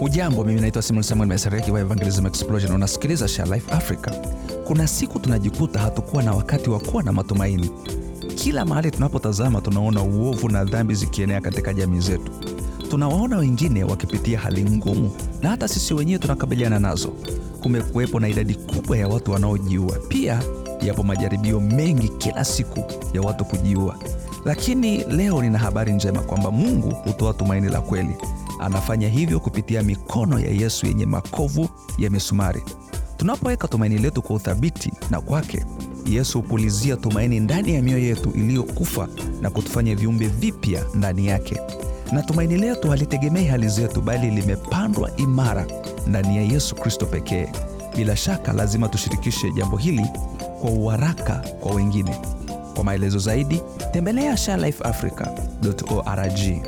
Ujambo, mimi naitwa Simon Samuel Mesareki wa Evangelism Explosion. Unasikiliza Share Life Africa. Kuna siku tunajikuta hatukuwa na wakati wa kuwa na matumaini. Kila mahali tunapotazama, tunaona uovu na dhambi zikienea katika jamii zetu. Tunawaona wengine wakipitia hali ngumu, na hata sisi wenyewe tunakabiliana nazo. Kumekuwepo na idadi kubwa ya watu wanaojiua. Pia yapo majaribio mengi kila siku ya watu kujiua, lakini leo nina habari njema kwamba Mungu hutoa tumaini la kweli. Anafanya hivyo kupitia mikono ya Yesu yenye makovu ya misumari. Tunapoweka tumaini letu kwa uthabiti na kwake, Yesu hupulizia tumaini ndani ya mioyo yetu iliyokufa na kutufanya viumbe vipya ndani yake. Na tumaini letu halitegemei hali zetu, bali limepandwa imara ndani ya Yesu Kristo pekee. Bila shaka, lazima tushirikishe jambo hili kwa uharaka kwa wengine. Kwa maelezo zaidi, tembelea sharelifeafrica.org.